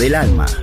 Del alma.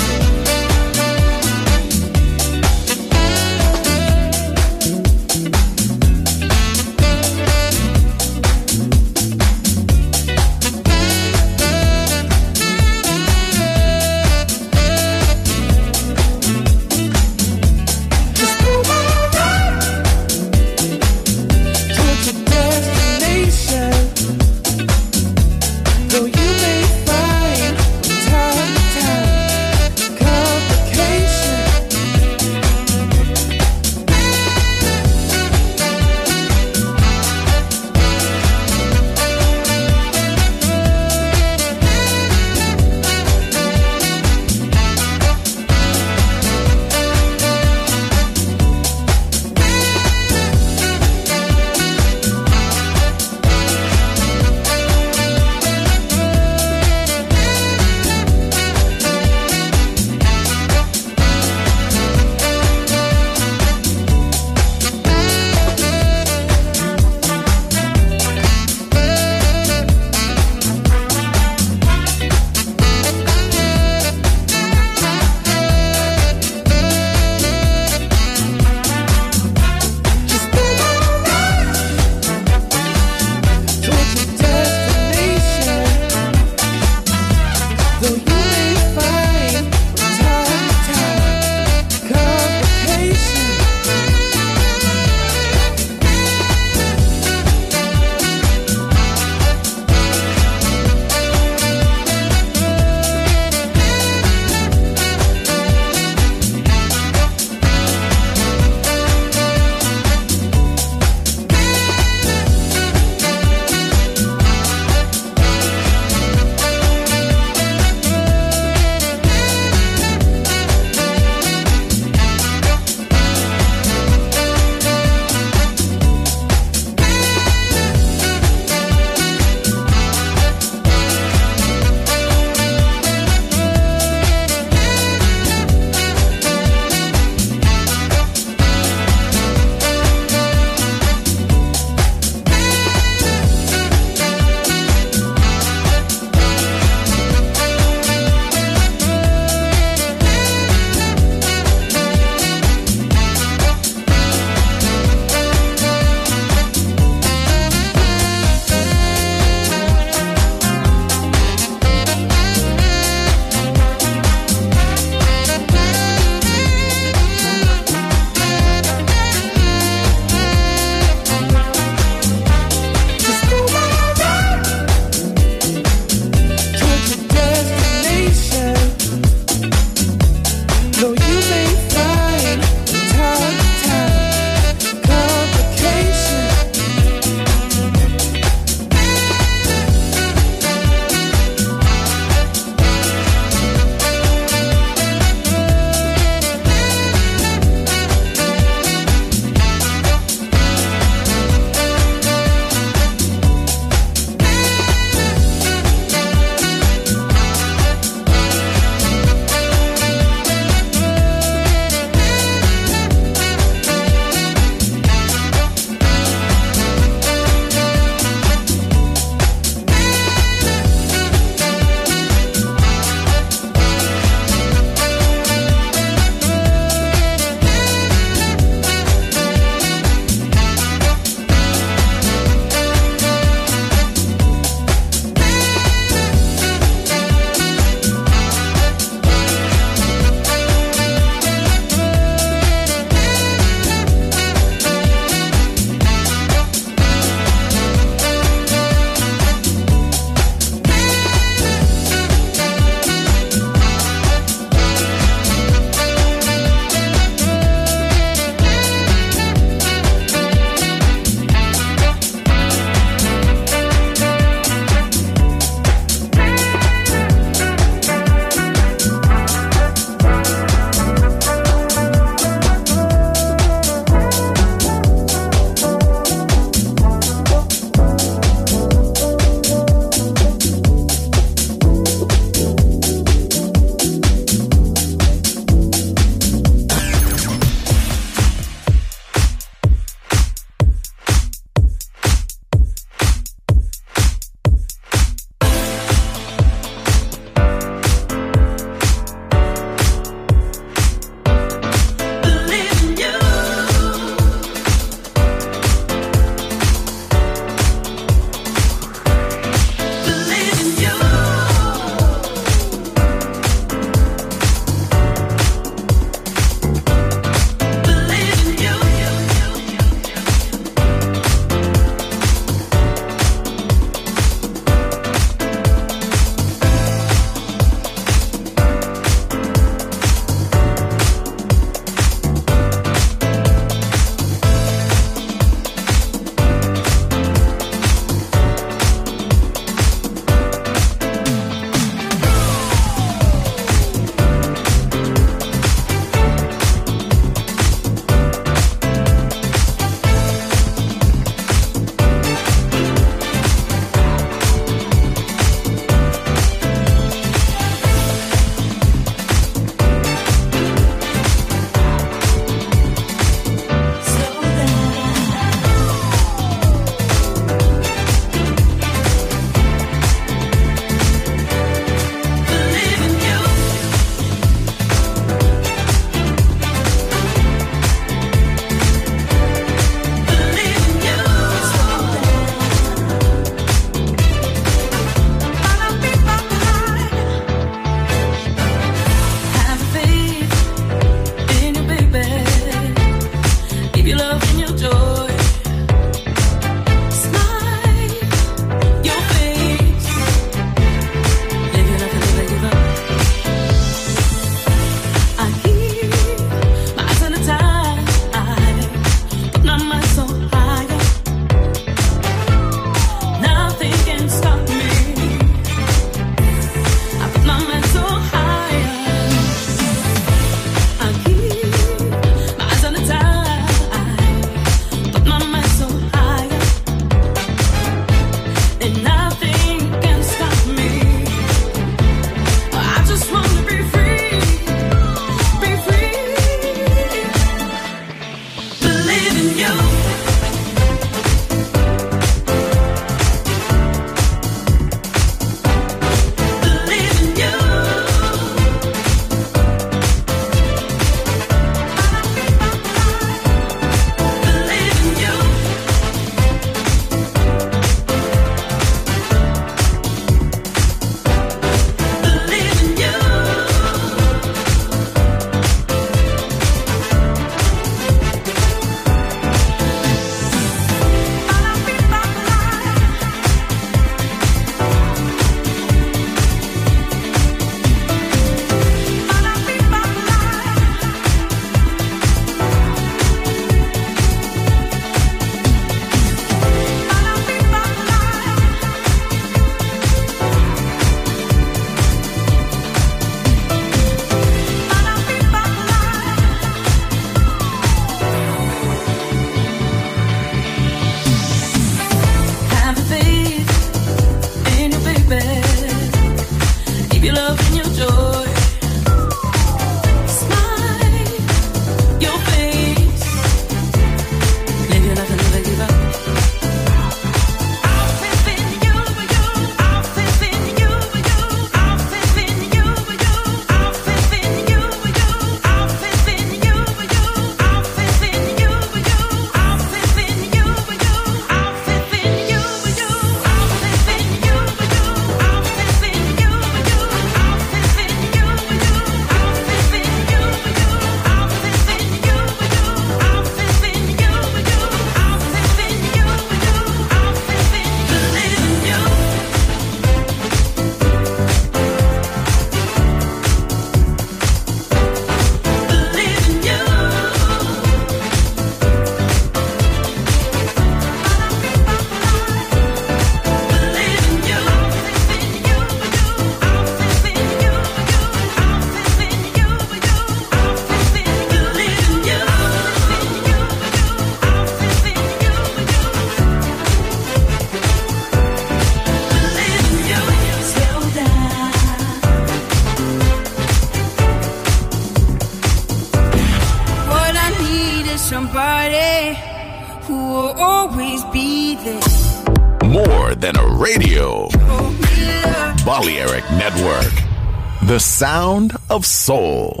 Sound of soul.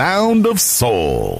sound of soul.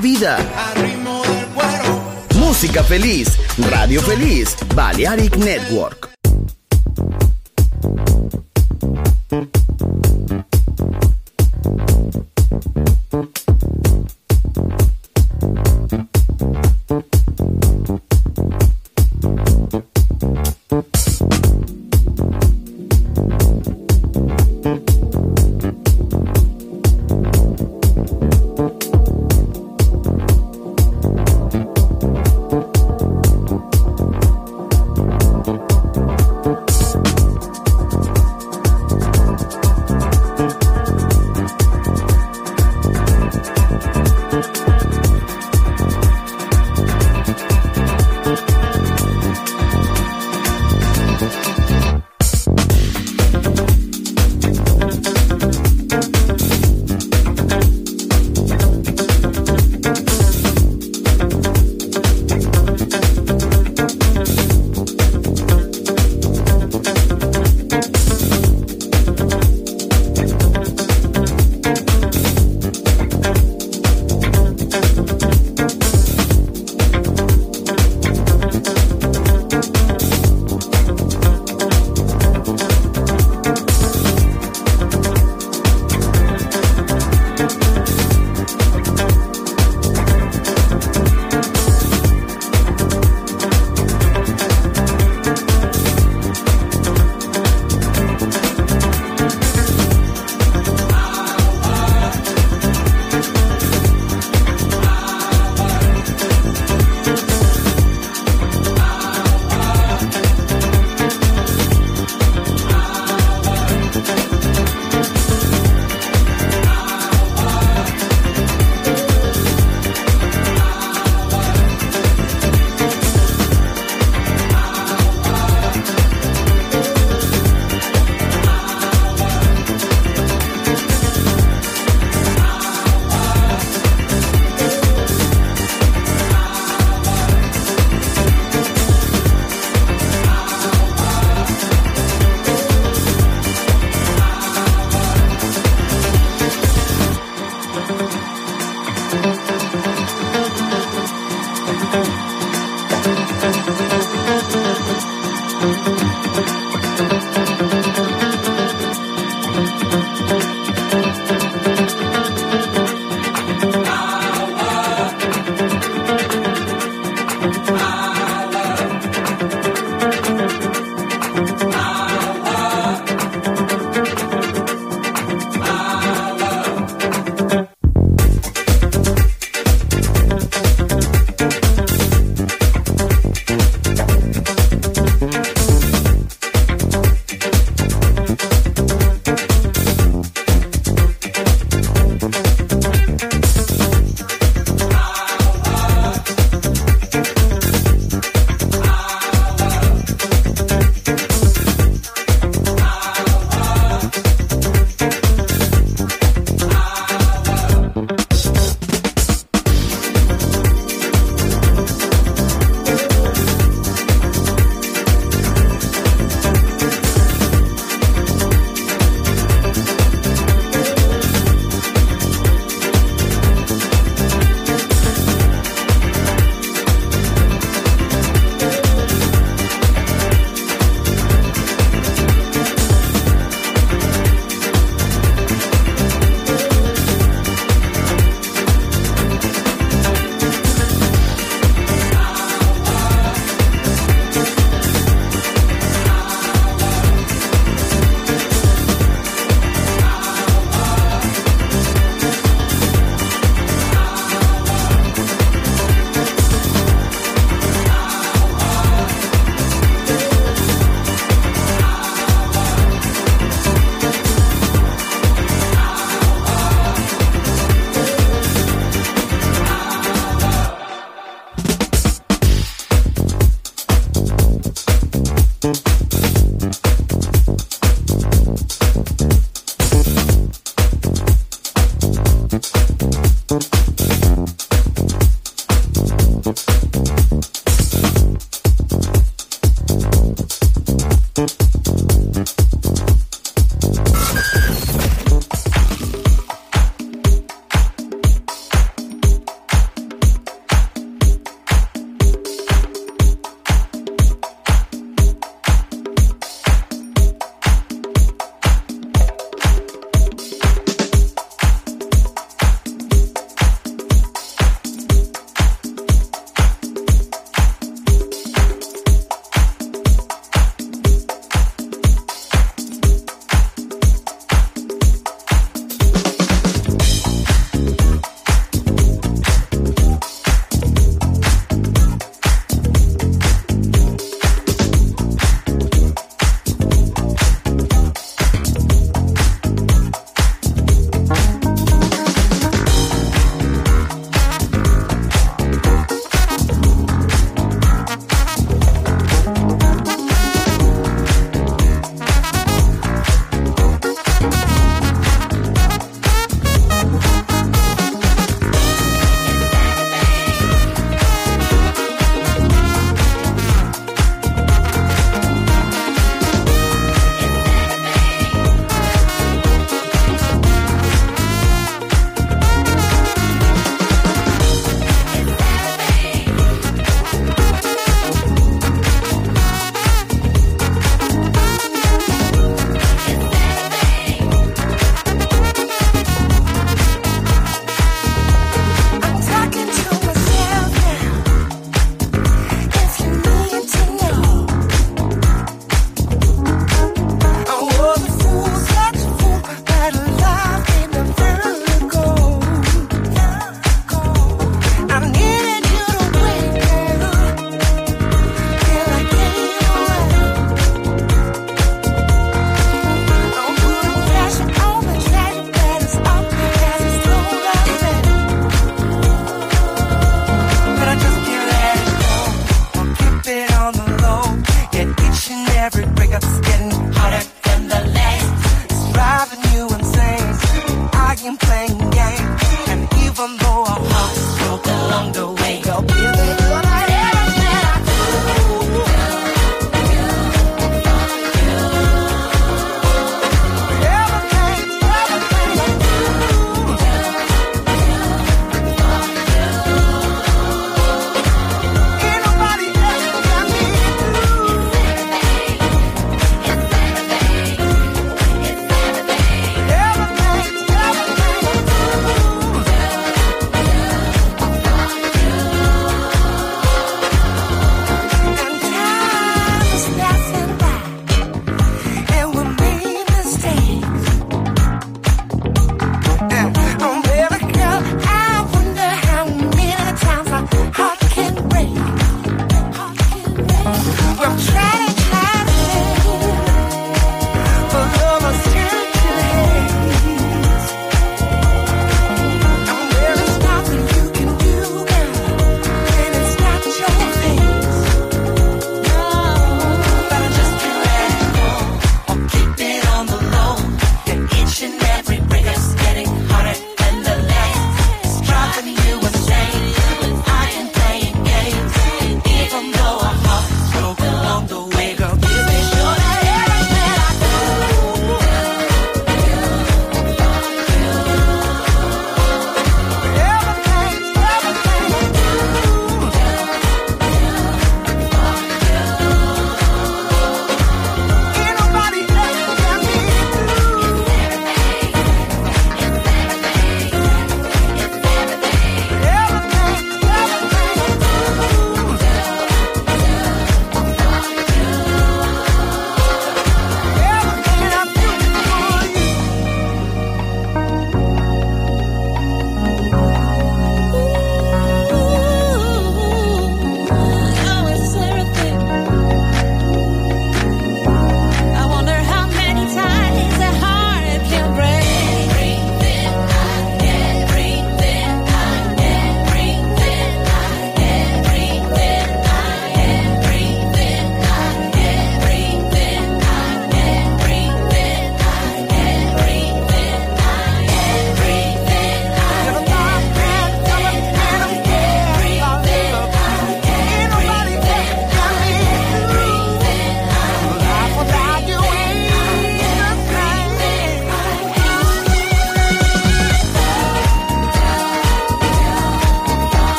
Vida! Música feliz, radio feliz, Balearic Network.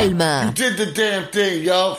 alma. Did the damn thing, yo.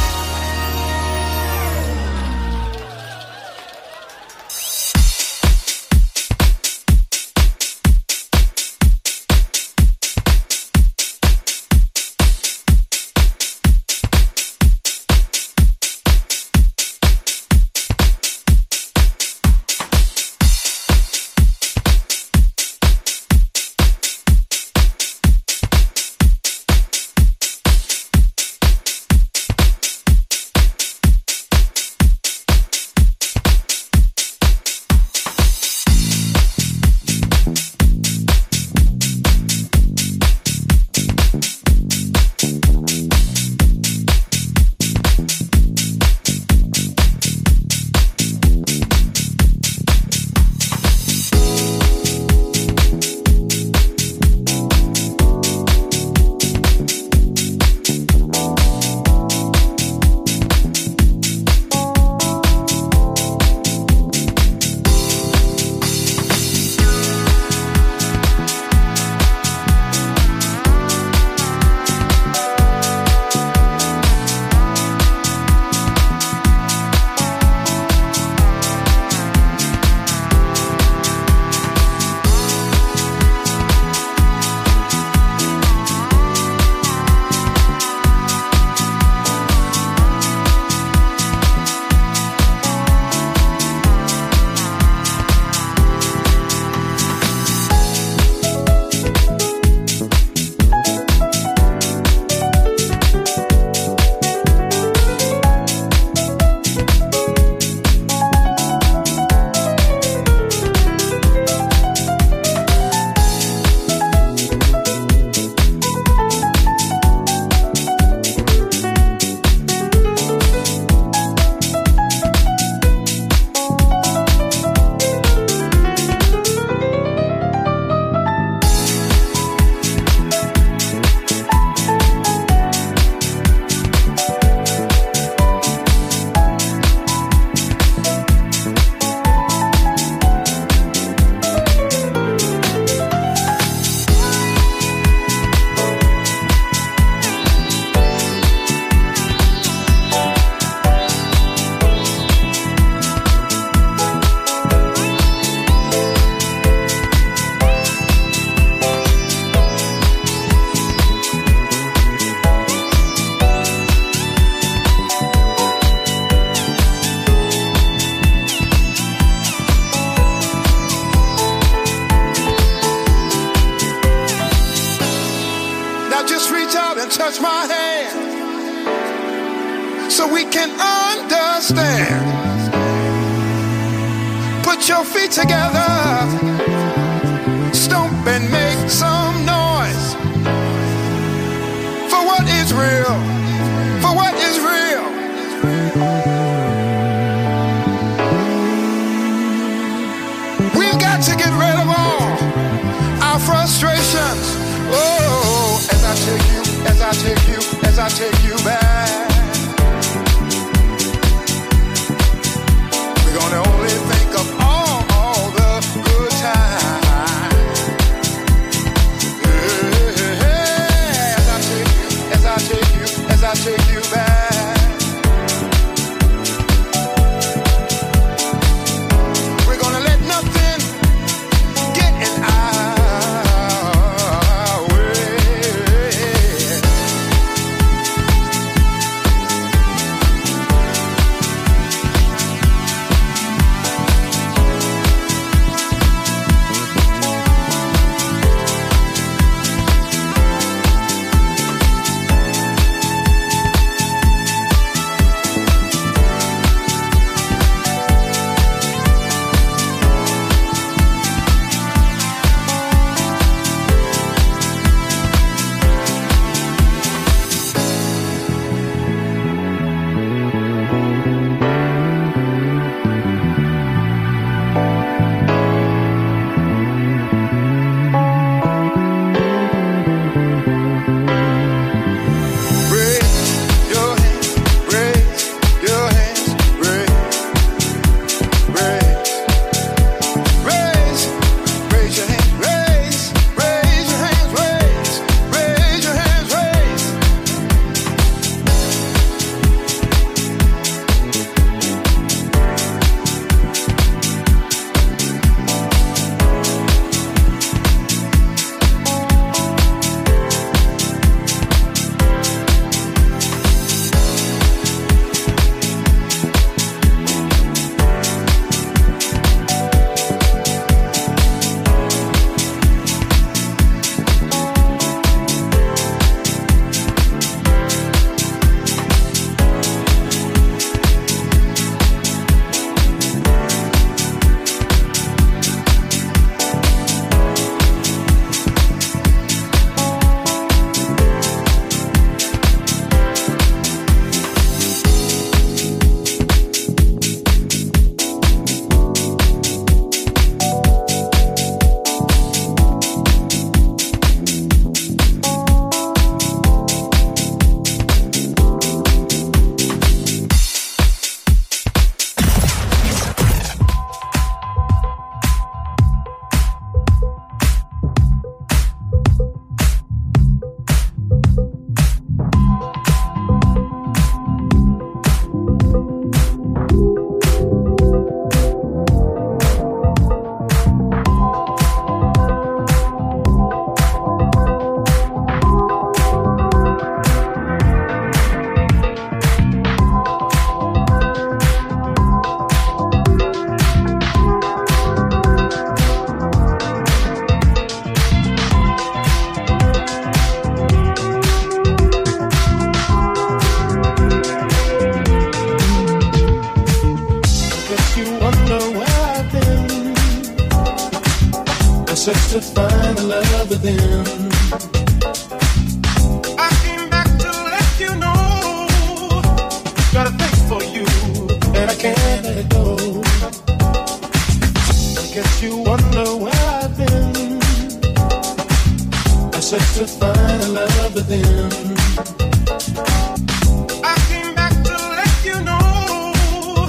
I came back to let you know.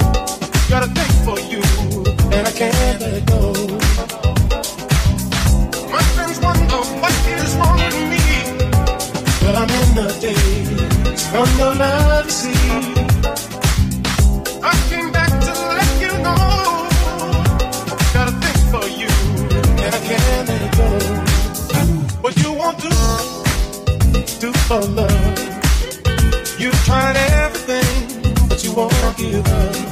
Got a thing for you, and I can't let go. My friends wonder what is wrong with me, but I'm in from your love. You see. for love. You've tried everything, but you won't give up.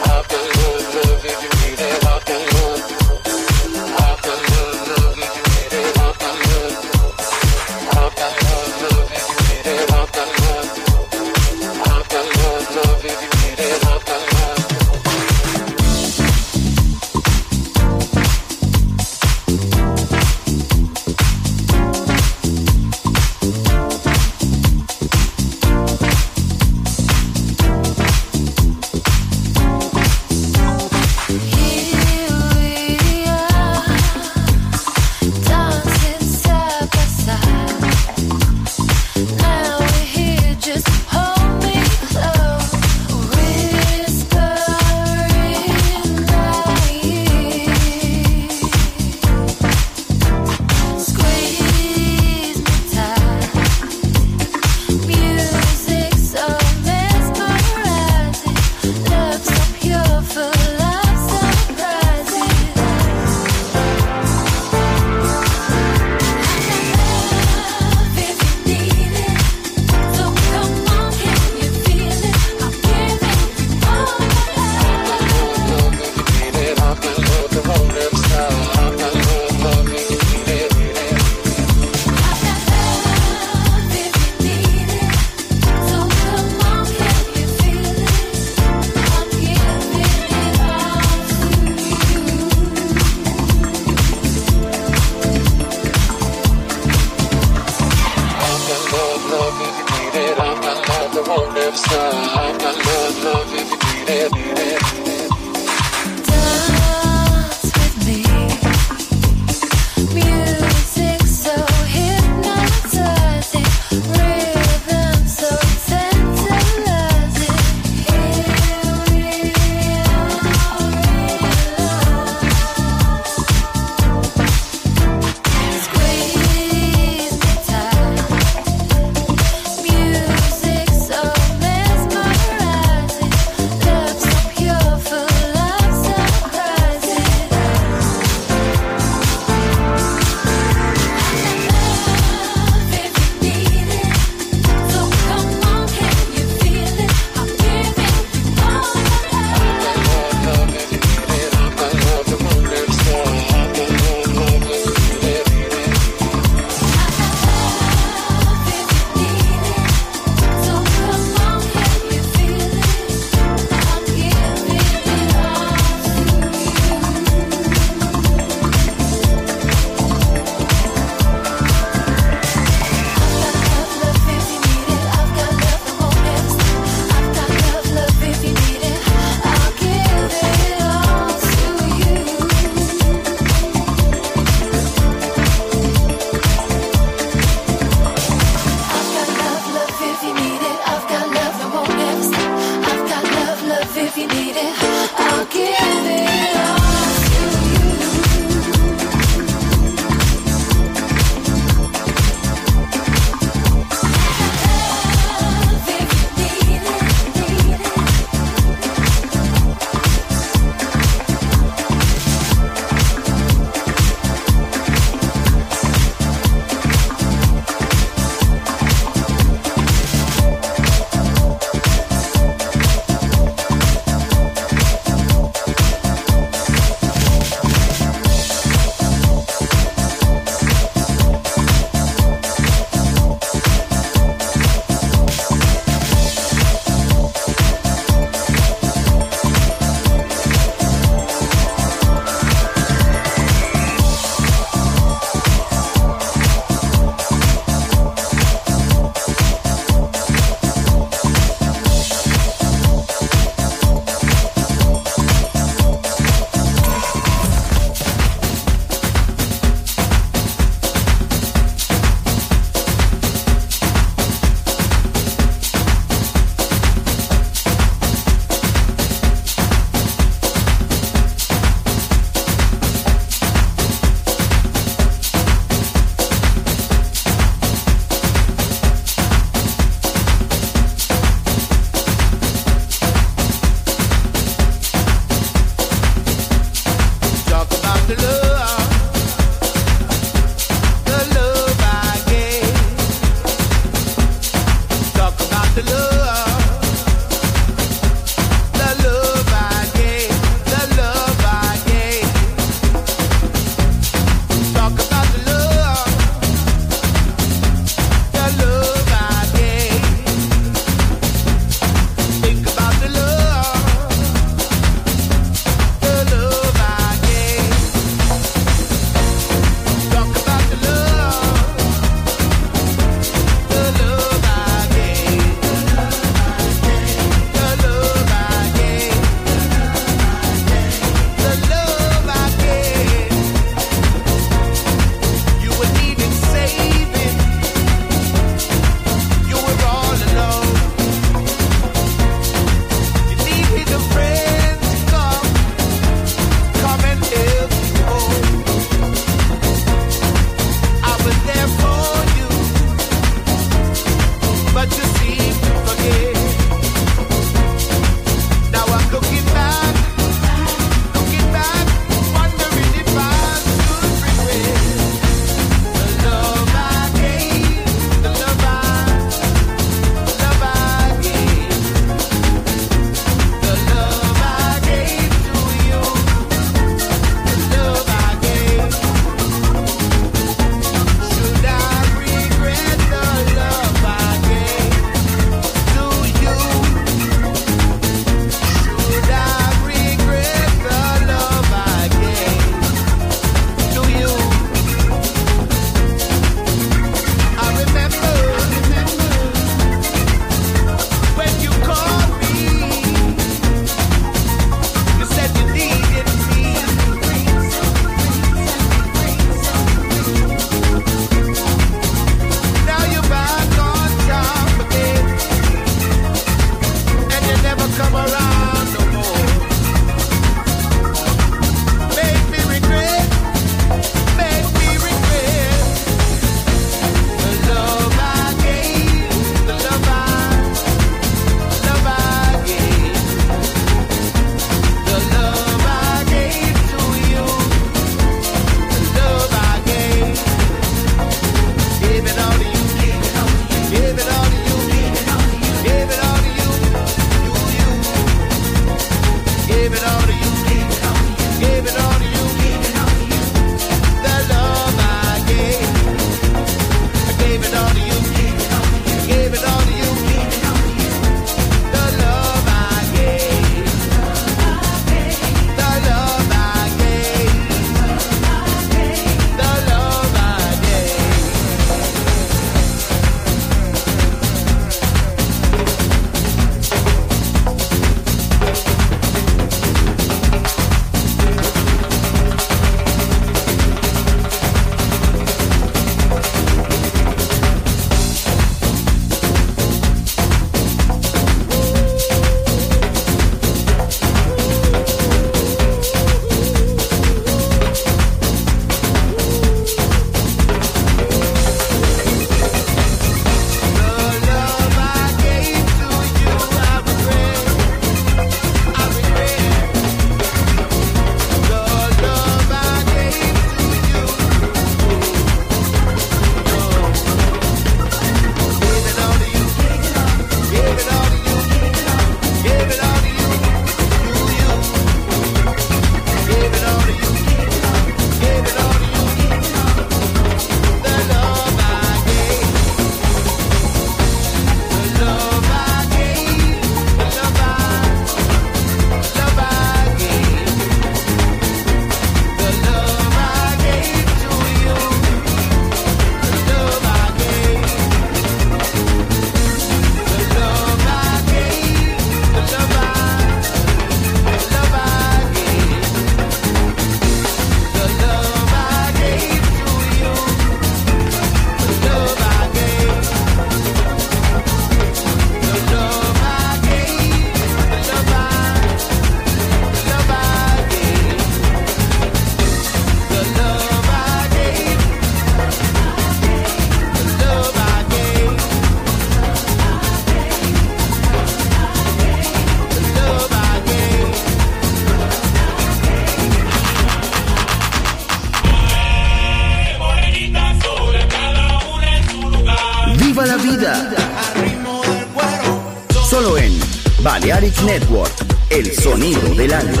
Network, el sonido del alma.